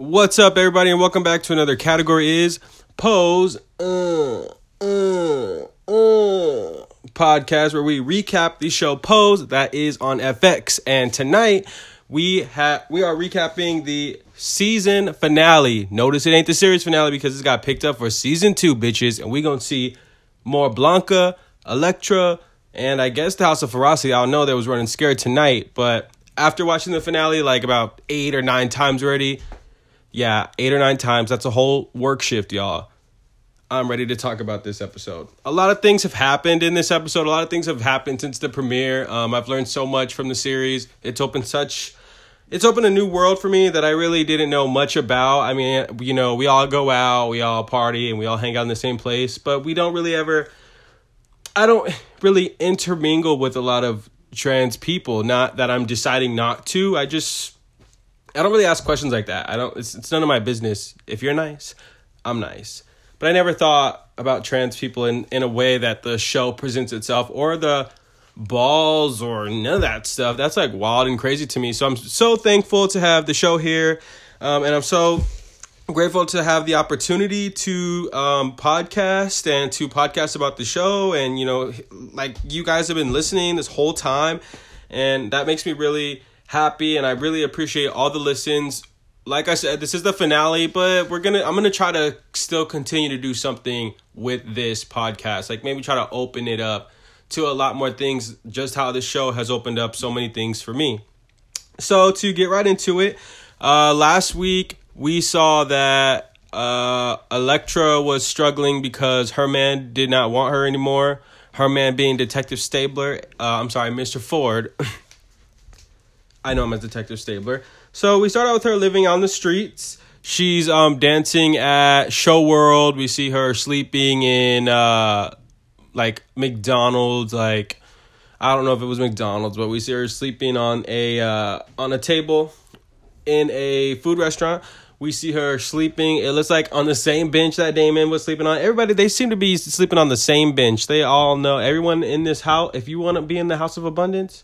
What's up, everybody, and welcome back to another category is Pose uh, uh, uh, podcast where we recap the show Pose that is on FX. And tonight we have we are recapping the season finale. Notice it ain't the series finale because it's got picked up for season two, bitches, and we gonna see more Blanca, Elektra, and I guess the House of Ferocity. I don't know that was running scared tonight, but after watching the finale like about eight or nine times already yeah, eight or nine times. That's a whole work shift, y'all. I'm ready to talk about this episode. A lot of things have happened in this episode. A lot of things have happened since the premiere. Um, I've learned so much from the series. It's opened such, it's opened a new world for me that I really didn't know much about. I mean, you know, we all go out, we all party, and we all hang out in the same place, but we don't really ever. I don't really intermingle with a lot of trans people. Not that I'm deciding not to. I just I don't really ask questions like that. I don't. It's it's none of my business. If you're nice, I'm nice. But I never thought about trans people in in a way that the show presents itself or the balls or none of that stuff. That's like wild and crazy to me. So I'm so thankful to have the show here, um, and I'm so grateful to have the opportunity to um, podcast and to podcast about the show. And you know, like you guys have been listening this whole time, and that makes me really happy and I really appreciate all the listens. Like I said, this is the finale, but we're gonna I'm gonna try to still continue to do something with this podcast. Like maybe try to open it up to a lot more things, just how this show has opened up so many things for me. So to get right into it, uh last week we saw that uh Elektra was struggling because her man did not want her anymore. Her man being Detective Stabler, uh, I'm sorry, Mr. Ford. I know him as Detective Stabler. So we start out with her living on the streets. She's um dancing at Show World. We see her sleeping in uh like McDonald's like I don't know if it was McDonald's, but we see her sleeping on a uh on a table in a food restaurant. We see her sleeping. It looks like on the same bench that Damon was sleeping on. Everybody, they seem to be sleeping on the same bench. They all know everyone in this house. If you want to be in the house of abundance,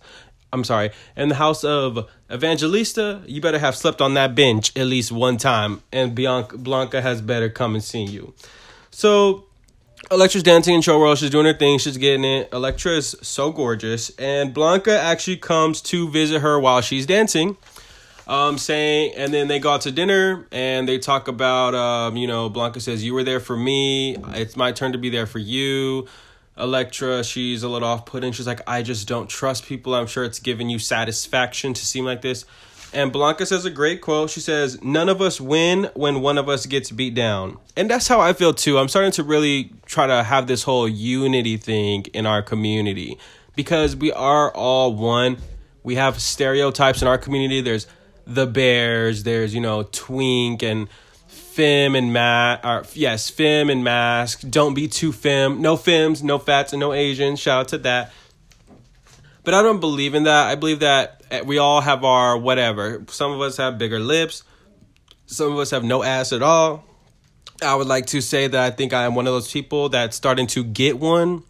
I'm sorry, in the house of Evangelista, you better have slept on that bench at least one time, and Bianca Blanca has better come and see you. So Elektra's dancing in show world. She's doing her thing. She's getting it. Elektra is so gorgeous, and Blanca actually comes to visit her while she's dancing. Um, saying, and then they go out to dinner and they talk about, um, you know, Blanca says, "You were there for me. It's my turn to be there for you." Elektra, she's a little off putting. She's like, I just don't trust people. I'm sure it's giving you satisfaction to seem like this. And Blanca says a great quote. She says, None of us win when one of us gets beat down. And that's how I feel too. I'm starting to really try to have this whole unity thing in our community because we are all one. We have stereotypes in our community. There's the bears, there's, you know, twink and Fem and Matt, or yes, Fem and Mask. Don't be too Fem. No Fems, no Fats, and no Asians. Shout out to that. But I don't believe in that. I believe that eh, we all have our whatever. Some of us have bigger lips. Some of us have no ass at all. I would like to say that I think I am one of those people that's starting to get one.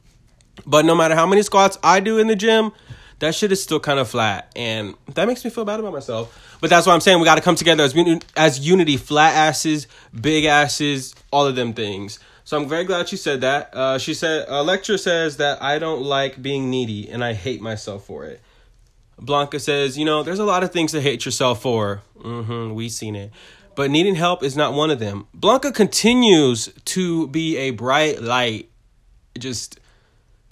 But no matter how many squats I do in the gym, that shit is still kind of flat, and that makes me feel bad about myself. But that's what I'm saying. We got to come together as as unity, flat asses, big asses, all of them things. So I'm very glad she said that. Uh, she said, Elektra says that I don't like being needy and I hate myself for it. Blanca says, you know, there's a lot of things to hate yourself for. Mm-hmm, we seen it. But needing help is not one of them. Blanca continues to be a bright light just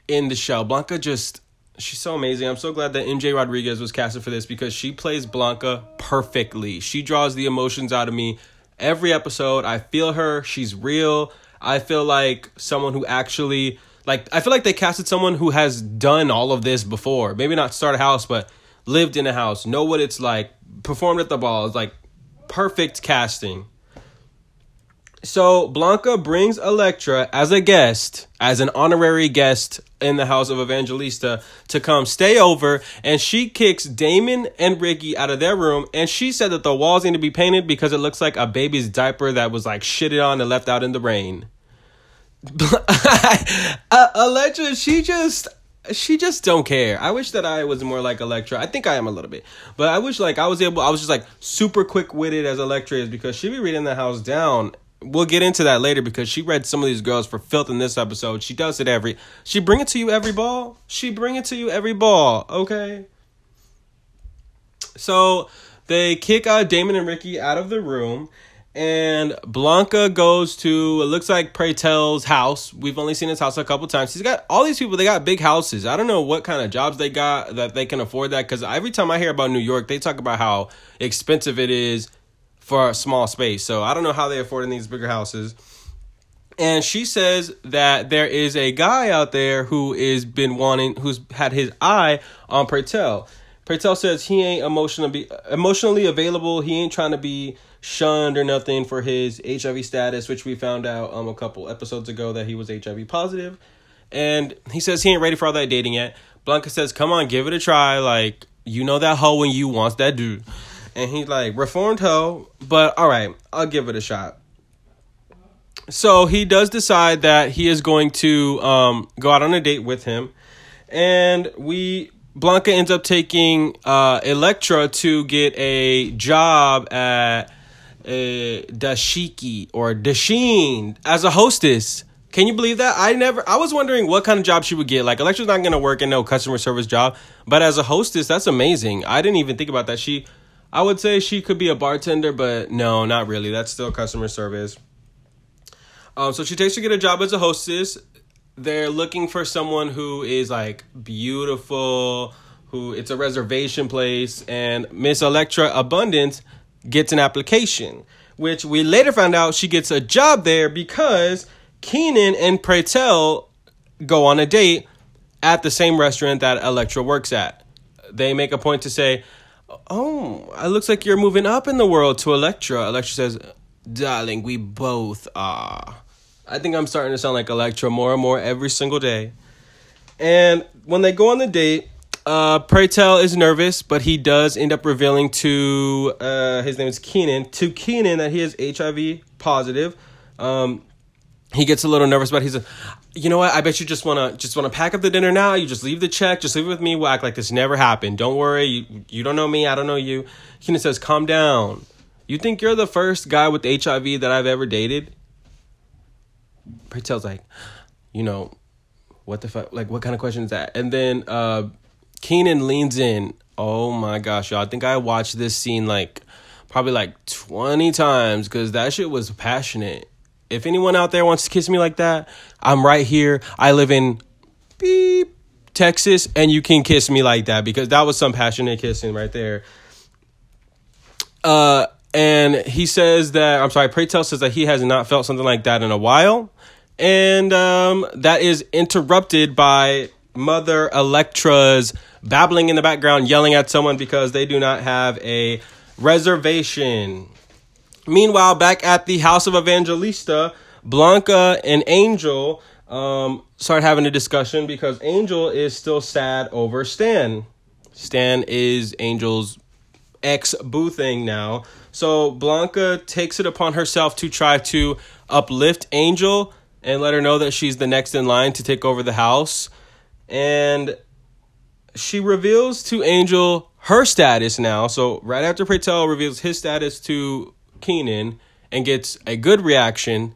in the show. Blanca just she's so amazing. I'm so glad that MJ Rodriguez was casted for this because she plays Blanca perfectly. She draws the emotions out of me every episode. I feel her. She's real. I feel like someone who actually like I feel like they casted someone who has done all of this before. Maybe not start a house, but lived in a house, know what it's like, performed at the ball. It's like perfect casting. So Blanca brings Elektra as a guest, as an honorary guest in the house of Evangelista to come stay over, and she kicks Damon and Ricky out of their room, and she said that the walls need to be painted because it looks like a baby's diaper that was like shitted on and left out in the rain. uh, Elektra, she just she just don't care. I wish that I was more like Elektra. I think I am a little bit, but I wish like I was able. I was just like super quick witted as Elektra is because she be reading the house down. We'll get into that later because she read some of these girls for filth in this episode. She does it every. She bring it to you every ball. She bring it to you every ball. Okay. So they kick out Damon and Ricky out of the room and Blanca goes to it looks like Pray Tell's house. We've only seen his house a couple times. He's got all these people. They got big houses. I don't know what kind of jobs they got that they can afford that. Because every time I hear about New York, they talk about how expensive it is for a small space. So I don't know how they afford in these bigger houses. And she says that there is a guy out there who is been wanting, who's had his eye on Pray Tell. Tell says he ain't emotionally emotionally available. He ain't trying to be shunned or nothing for his HIV status, which we found out um a couple episodes ago that he was HIV positive. And he says he ain't ready for all that dating yet. Blanca says, "Come on, give it a try. Like you know that hoe when you wants that dude." And he's like, "Reformed hoe, but all right, I'll give it a shot." So he does decide that he is going to um, go out on a date with him, and we Blanca ends up taking uh, Elektra to get a job at uh, Dashiki or Dasheen as a hostess. Can you believe that? I never. I was wondering what kind of job she would get. Like Elektra's not gonna work in no customer service job, but as a hostess, that's amazing. I didn't even think about that. She, I would say she could be a bartender, but no, not really. That's still customer service. Um, so she takes to get a job as a hostess. They're looking for someone who is like beautiful, who it's a reservation place, and Miss Elektra Abundance gets an application, which we later found out she gets a job there because Keenan and Pray go on a date at the same restaurant that Elektra works at. They make a point to say, Oh, it looks like you're moving up in the world to Elektra. Elektra says, Darling, we both are. I think I'm starting to sound like Elektra more and more every single day. And when they go on the date, uh, Pray Tell is nervous, but he does end up revealing to uh, his name is Keenan to Keenan that he is HIV positive. Um, he gets a little nervous, but he's a, you know what? I bet you just wanna just wanna pack up the dinner now. You just leave the check, just leave it with me. We'll act like this never happened. Don't worry. You you don't know me. I don't know you. Keenan says, "Calm down. You think you're the first guy with HIV that I've ever dated?" Pray like, you know, what the fuck? Like, what kind of question is that? And then uh, Keenan leans in. Oh my gosh, y'all. I think I watched this scene like probably like 20 times because that shit was passionate. If anyone out there wants to kiss me like that, I'm right here. I live in beep, Texas, and you can kiss me like that because that was some passionate kissing right there. Uh, and he says that I'm sorry, Pray Tell says that he has not felt something like that in a while, and um, that is interrupted by Mother Elektra's babbling in the background, yelling at someone because they do not have a reservation. Meanwhile, back at the house of Evangelista, Blanca and Angel um, start having a discussion because Angel is still sad over Stan. Stan is Angel's ex boo thing now. So Blanca takes it upon herself to try to uplift Angel and let her know that she's the next in line to take over the house. And she reveals to Angel her status now. So right after Pray reveals his status to Keenan and gets a good reaction,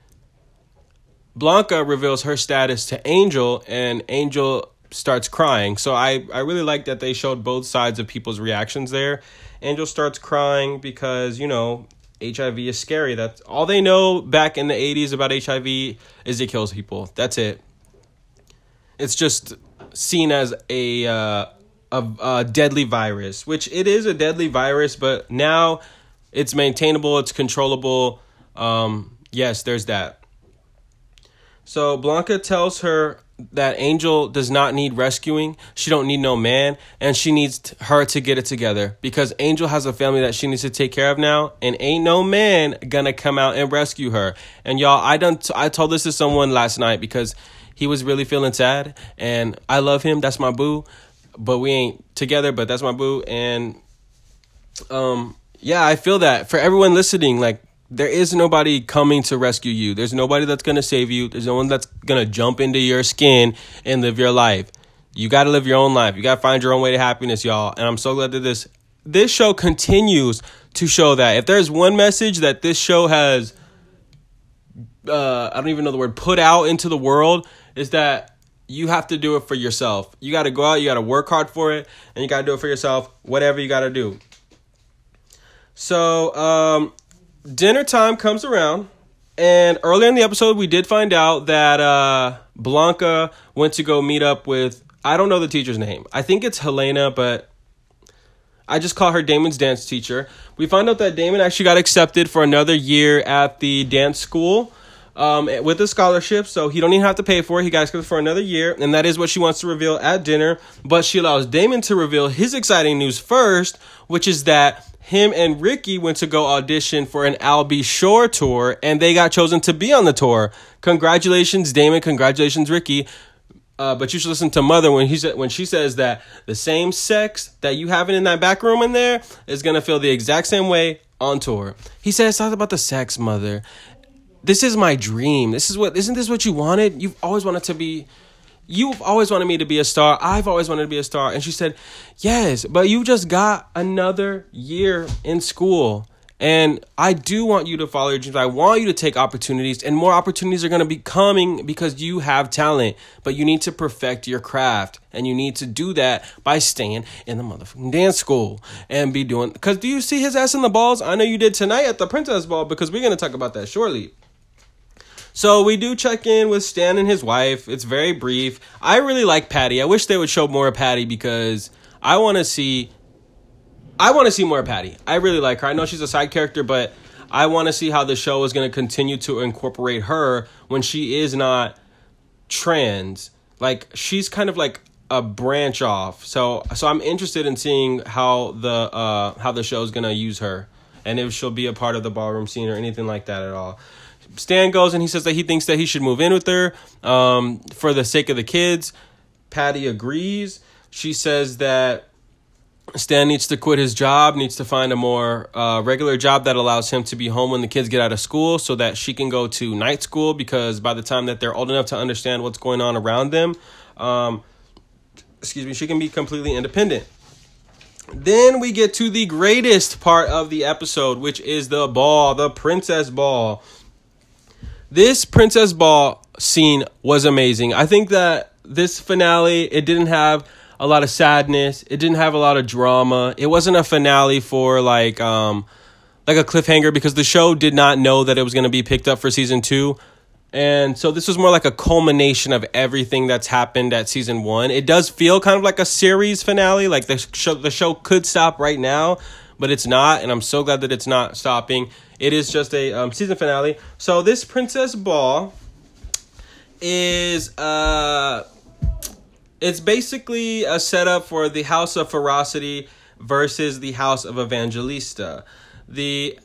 Blanca reveals her status to Angel and Angel starts crying. So I, I really like that they showed both sides of people's reactions there. Angel starts crying because, you know, HIV is scary. That's all they know back in the 80s about HIV is it kills people. That's it. It's just seen as a, uh, a, a deadly virus, which it is a deadly virus, but now it's maintainable, it's controllable. Um, yes, there's that. So Blanca tells her that Angel does not need rescuing. She don't need no man, and she needs her to get it together because Angel has a family that she needs to take care of now, and ain't no man gonna come out and rescue her. And y'all, I done t- I told this to someone last night because he was really feeling sad, and I love him. That's my boo, but we ain't together. But that's my boo, and um, yeah, I feel that for everyone listening, like there is nobody coming to rescue you. There's nobody that's going to save you. There's no one that's going to jump into your skin and live your life. You got to live your own life. You got to find your own way to happiness, y'all. And I'm so glad that this this show continues to show that. If there's one message that this show has uh, I don't even know the word put out into the world is that you have to do it for yourself. You got to go out, you got to work hard for it, and you got to do it for yourself, whatever you got to do. So, um, dinner time comes around, and earlier in the episode, we did find out that uh, Blanca went to go meet up with, I don't know the teacher's name. I think it's Helena, but I just call her Damon's dance teacher. We find out that Damon actually got accepted for another year at the dance school um, with a scholarship, so he don't even have to pay for it. He got accepted for another year, and that is what she wants to reveal at dinner. But she allows Damon to reveal his exciting news first, which is that him and Ricky went to go audition for an Al B. Sure tour, and they got chosen to be on the tour. Congratulations, Damon. Congratulations, Ricky. Uh, but you should listen to Mother when he said when she says that the same sex that you having in that back room in there is gonna feel the exact same way on tour. He says not about the sex, Mother this is my dream. This is what isn't this what you wanted? You've always wanted to be you've always wanted me to be a star. I've always wanted to be a star. And she said, Yes, but you just got another year in school. And I do want you to follow your dreams. I want you to take opportunities, and more opportunities are going to be coming because you have talent. But you need to perfect your craft, and you need to do that by staying in the motherfucking dance school and be doing. Because do you see his ass in the balls? I know you did tonight at the Princess Ball because we're going to talk about that shortly. So we do check in with Stan and his wife. It's very brief. I really like Patty. I wish they would show more of Patty because I want to see. I want to see more of Patty. I really like her. I know she's a side character, but I want to see how the show is going to continue to incorporate her when she is not trans. Like she's kind of like a branch off. So so I'm interested in seeing how the uh how the show is going to use her and if she'll be a part of the ballroom scene or anything like that at all. Stan goes and he says that he thinks that he should move in with her um, for the sake of the kids. Patty agrees. She says that Stan needs to quit his job, needs to find a more uh, regular job that allows him to be home when the kids get out of school so that she can go to night school because by the time that they're old enough to understand what's going on around them, um, excuse me, she can be completely independent. Then we get to the greatest part of the episode, which is the ball, the princess ball. This Princess Ball scene was amazing. I think that this finale, it didn't have a lot of sadness. It didn't have a lot of drama. It wasn't a finale for like um like a cliffhanger because the show did not know that it was going to be picked up for season 2. And so this was more like a culmination of everything that's happened at season 1. It does feel kind of like a series finale, like the show the show could stop right now, but it's not and I'm so glad that it's not stopping. It is just a um, season finale. So this Princess Ball is uh it's basically a setup for the House of Ferocity versus the House of Evangelista. The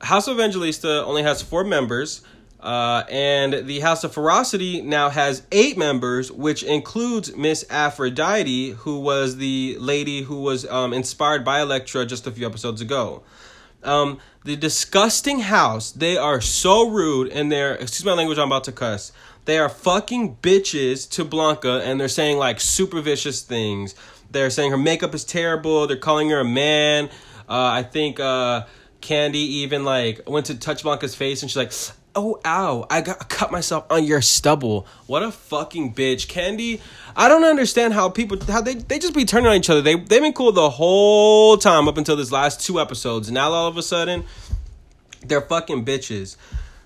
House of Evangelista only has four members, uh, and the House of Ferocity now has eight members, which includes Miss Aphrodite, who was the lady who was um, inspired by Elektra just a few episodes ago. Um, the disgusting house. They are so rude and they're excuse my language. I'm about to cuss. They are fucking bitches to Blanca and they're saying like super vicious things. They're saying her makeup is terrible. They're calling her a man. Uh, I think uh, Candy even like went to touch Blanca's face and she's like, oh ow. I got cut myself on your stubble. What a fucking bitch. Candy i don't understand how people how they, they just be turning on each other. They, they've been cool the whole time up until this last two episodes. Now all of a sudden they're fucking bitches.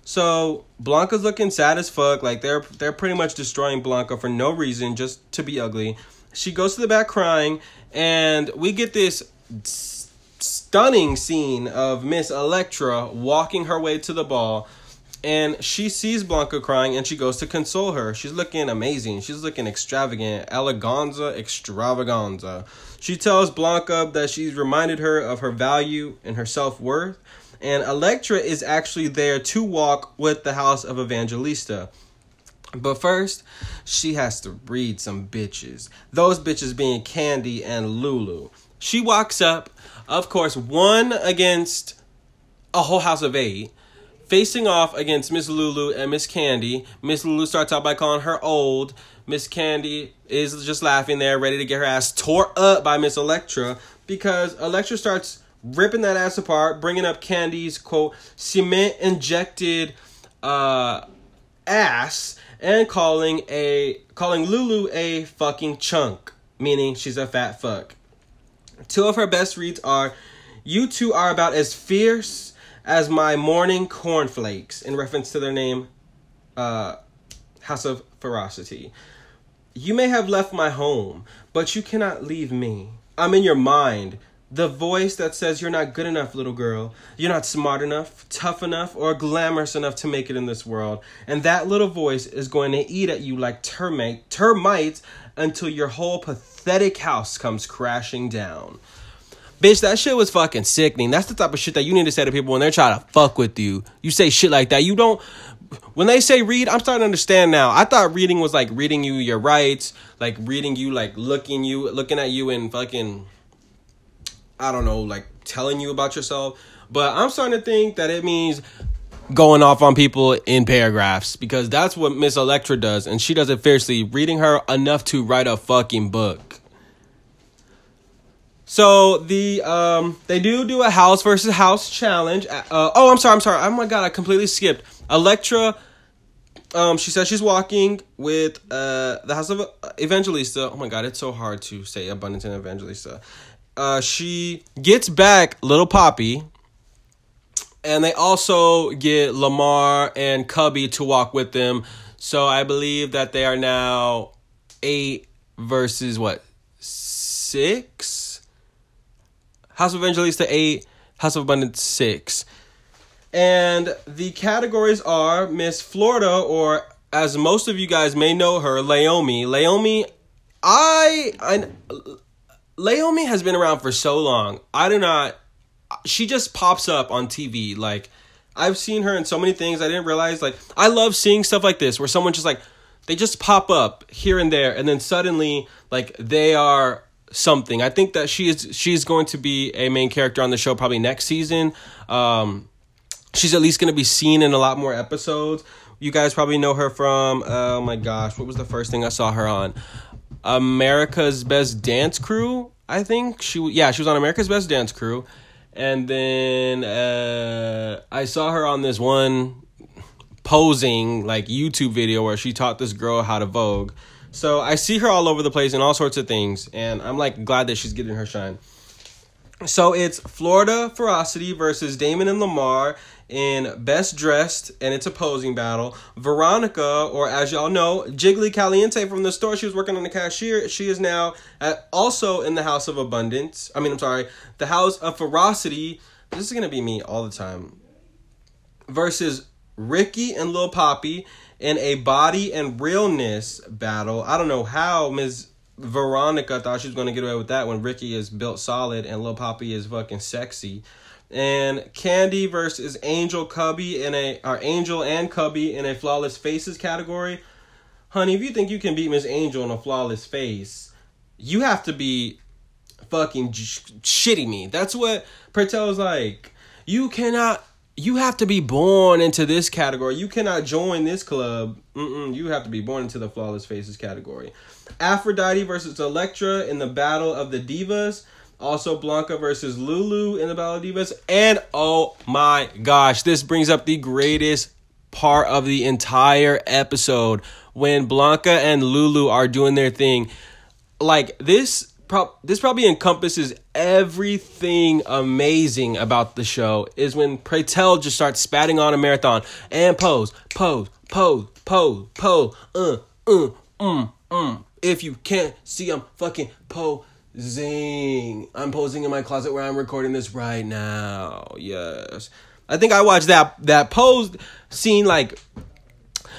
So blanca's looking sad as fuck. Like they're they're pretty much destroying blanca for no reason just to be ugly. She goes to the back crying and we get this stunning scene of miss elektra walking her way to the ball and she sees Blanca crying and she goes to console her. She's looking amazing. She's looking extravagant. Eleganza extravaganza. She tells Blanca that she's reminded her of her value and her self worth. And Elektra is actually there to walk with the House of Evangelista. But first, she has to breed some bitches. Those bitches being Candy and Lulu. She walks up, of course, one against a whole house of eight facing off against Miss Lulu and Miss Candy. Miss Lulu starts out by calling her old. Miss Candy is just laughing there, ready to get her ass tore up by Miss Elektra because Elektra starts ripping that ass apart, bringing up Candy's quote cement injected uh, ass and calling a calling Lulu a fucking chunk, meaning she's a fat fuck. Two of her best reads are You two are about as fierce as my morning cornflakes, in reference to their name, uh, House of Ferocity. You may have left my home, but you cannot leave me. I'm in your mind. The voice that says you're not good enough, little girl. You're not smart enough, tough enough, or glamorous enough to make it in this world. And that little voice is going to eat at you like termite, termites until your whole pathetic house comes crashing down. Bitch, that shit was fucking sickening. That's the type of shit that you need to say to people when they're trying to fuck with you. You say shit like that. You don't. When they say read, I'm starting to understand now. I thought reading was like reading you your rights, like reading you, like looking you, looking at you and fucking I don't know, like telling you about yourself. But I'm starting to think that it means going off on people in paragraphs because that's what Miss Elektra does, and she does it fiercely, reading her enough to write a fucking book. So the um they do do a house versus house challenge. Uh, oh, I'm sorry, I'm sorry. Oh my god, I completely skipped. Elektra um she says she's walking with uh the house of Evangelista. Oh my god, it's so hard to say abundance and Evangelista uh, she gets back Little Papi, and they also get Lamar and Cubby to walk with them. So I believe that they are now eight versus what six. House of Evangelista eight, House of Abundance six, and the categories are Miss Florida, or as most of you guys may know her, Leiomy. Leiomy, I I Leiomy has been around for so long. I do not. She just pops up on TV. Like I've seen her in so many things. I didn't realize. Like I love seeing stuff like this where someone just like they just pop up here and there, and then suddenly like they are something. I think that she is she's going to be a main character on the show probably next season. Um, she's at least going to be seen in a lot more episodes. You guys probably know her from oh my gosh, what was the first thing I saw her on? America's Best Dance Crew. I think she yeah she was on America's Best Dance Crew, and then uh, I saw her on this one posing like YouTube video where she taught this girl how to vogue. So I see her all over the place in all sorts of things, and I'm like glad that she's getting her shine. So it's Florida Ferocity versus Damon and Lamar in Best Dressed and its a posing battle. Veronica, or as y'all know, Jiggly Caliente from the store, she was working on the cashier. She is now at, also in the House of Abundance. I mean, I'm sorry, the House of Ferocity. This is to be me all the time. Versus Ricky and Lil Papi in a body and realness battle. I don't know how Ms. Veronica thought she was going to get away with that when Ricky is built solid and Lil Papi is fucking sexy. And Candy versus Angel Cubby in a or Angel and Cubby in a flawless faces category. Honey, if you think you can beat Miss Angel in a flawless face, you have to be fucking sh- shitty me. That's what Pray Tell's like. You cannot you have to be born into this category. You cannot join this club. Mm-mm, you have to be born into the flawless faces category. Aphrodite versus Elektra in the Battle of the Divas. Also, Blanca versus Lulu in the Battle of Divas. And oh my gosh, this brings up the greatest part of the entire episode when Blanca and Lulu are doing their thing. Like this pro- this probably encompasses everything amazing about the show is when Pray Tell just starts spatting on a marathon and pose, pose, pose, pose, pose, uh, uh, um, um. If you can't see, I'm fucking posing. I'm posing in my closet where I'm recording this right now. Yes. I think I watched that that pose scene like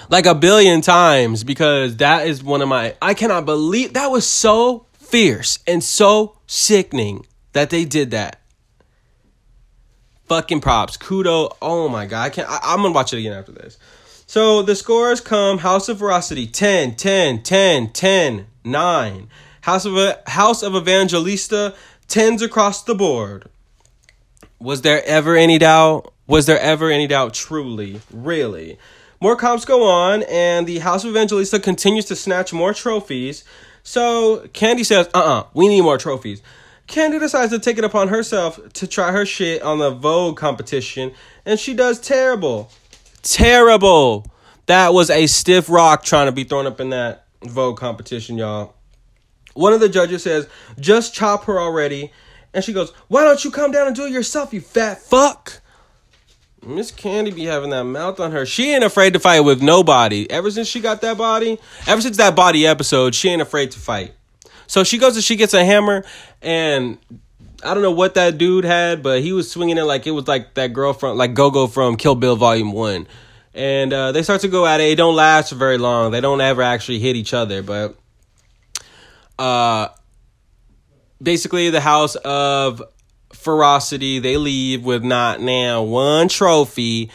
like a billion times because that is one of my I cannot believe that was so fierce and so sickening that they did that. Fucking props. Kudo. Oh my god. I can't I, I'm gonna watch it again after this. So the scores come House of Ferocity 10, 10, 10, 10, 9. House of House of Evangelista 10s across the board. Was there ever any doubt? Was there ever any doubt? Truly, really. More comps go on, and the House of Evangelista continues to snatch more trophies. So Candy says, uh uh-uh, uh, we need more trophies. Candy decides to take it upon herself to try her shit on the Vogue competition, and she does terrible. Terrible. That was a stiff rock trying to be thrown up in that Vogue competition, y'all. One of the judges says, just chop her already. And she goes, why don't you come down and do it yourself, you fat fuck? Miss Candy be having that mouth on her. She ain't afraid to fight with nobody. Ever since she got that body, ever since that body episode, she ain't afraid to fight. So she goes and she gets a hammer, and I don't know what that dude had, but he was swinging it like it was like that girl from like Gogo from Kill Bill Volume One, and uh, they start to go at it. It don't last very long. They don't ever actually hit each other, but uh, basically the house of ferocity they leave with not now one trophy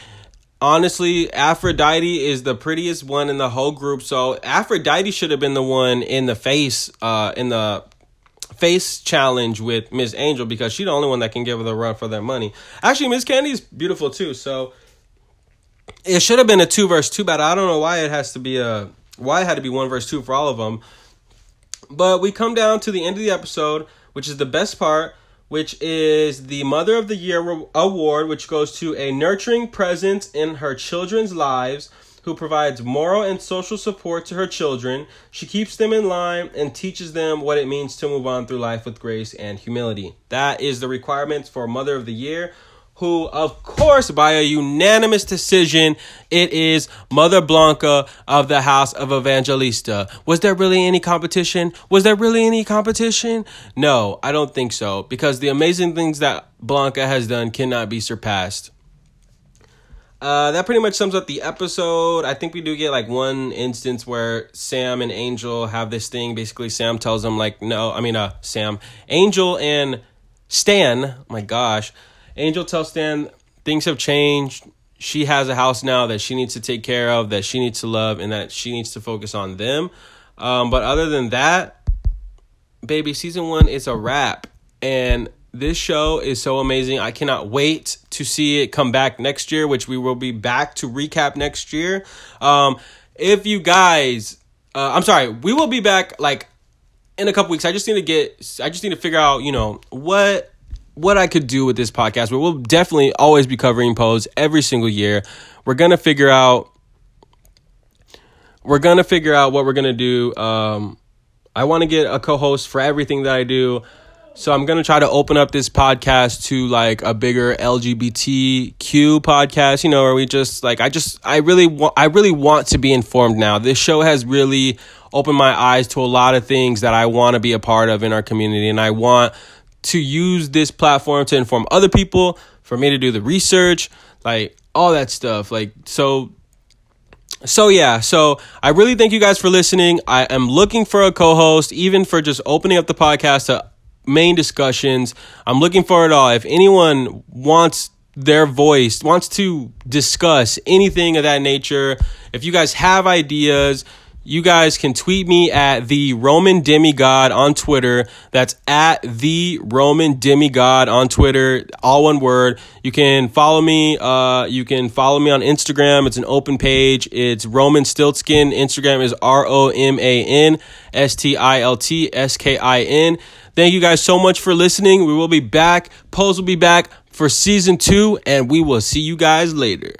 honestly, Aphrodite is the prettiest one in the whole group. So Aphrodite should have been the one in the face, uh, in the face challenge with Miss Angel because she's the only one that can give her the run for their money. Actually, Miss Candy is beautiful too. So it should have been a two verse two battle. I don't know why it has to be a why it had to be one verse two for all of them. But we come down to the end of the episode, which is the best part which is the Mother of the Year award, which goes to a nurturing presence in her children's lives who provides moral and social support to her children. She keeps them in line and teaches them what it means to move on through life with grace and humility. That is the requirements for Mother of the Year who, of course, by a unanimous decision, it is Mother Blanca of the House of Evangelista. Was there really any competition? Was there really any competition? No, I don't think so, because the amazing things that Blanca has done cannot be surpassed. Uh, that pretty much sums up the episode. I think we do get like one instance where Sam and Angel have this thing. Basically, Sam tells them like, no, I mean, uh, Sam, Angel and Stan. Oh my gosh, Angel tells Stan things have changed. She has a house now that she needs to take care of, that she needs to love, and that she needs to focus on them. Um, but other than that, baby, season one is a wrap. And this show is so amazing. I cannot wait to see it come back next year, which we will be back to recap next year. Um, if you guys, uh, I'm sorry, we will be back like in a couple weeks. I just need to get, I just need to figure out, you know, what what I could do with this podcast, but we'll definitely always be covering Pose every single year. We're gonna figure out we're gonna figure out what we're gonna do. Um, I want to get a co-host for everything that I do. So I'm gonna try to open up this podcast to like a bigger LGBTQ podcast, you know, where we just like I just I really want I really want to be informed now. This show has really opened my eyes to a lot of things that I want to be a part of in our community, and I want to use this platform to inform other people, for me to do the research, like all that stuff. Like so so yeah, so I really thank you guys for listening. I am looking for a co-host, even for just opening up the podcast to main discussions. I'm looking for it all. If anyone wants their voice, wants to discuss anything of that nature, if you guys have ideas, you guys can tweet me at the Roman Demigod on Twitter. That's at the Roman Demigod on Twitter, all one word. You can follow me. Uh, you can follow me on Instagram. It's an open page. It's Roman Stiltskin. Instagram is R O M A N S T I L T S K I N. Thank you guys so much for listening. We will be back. Pose will be back for season two, and we will see you guys later.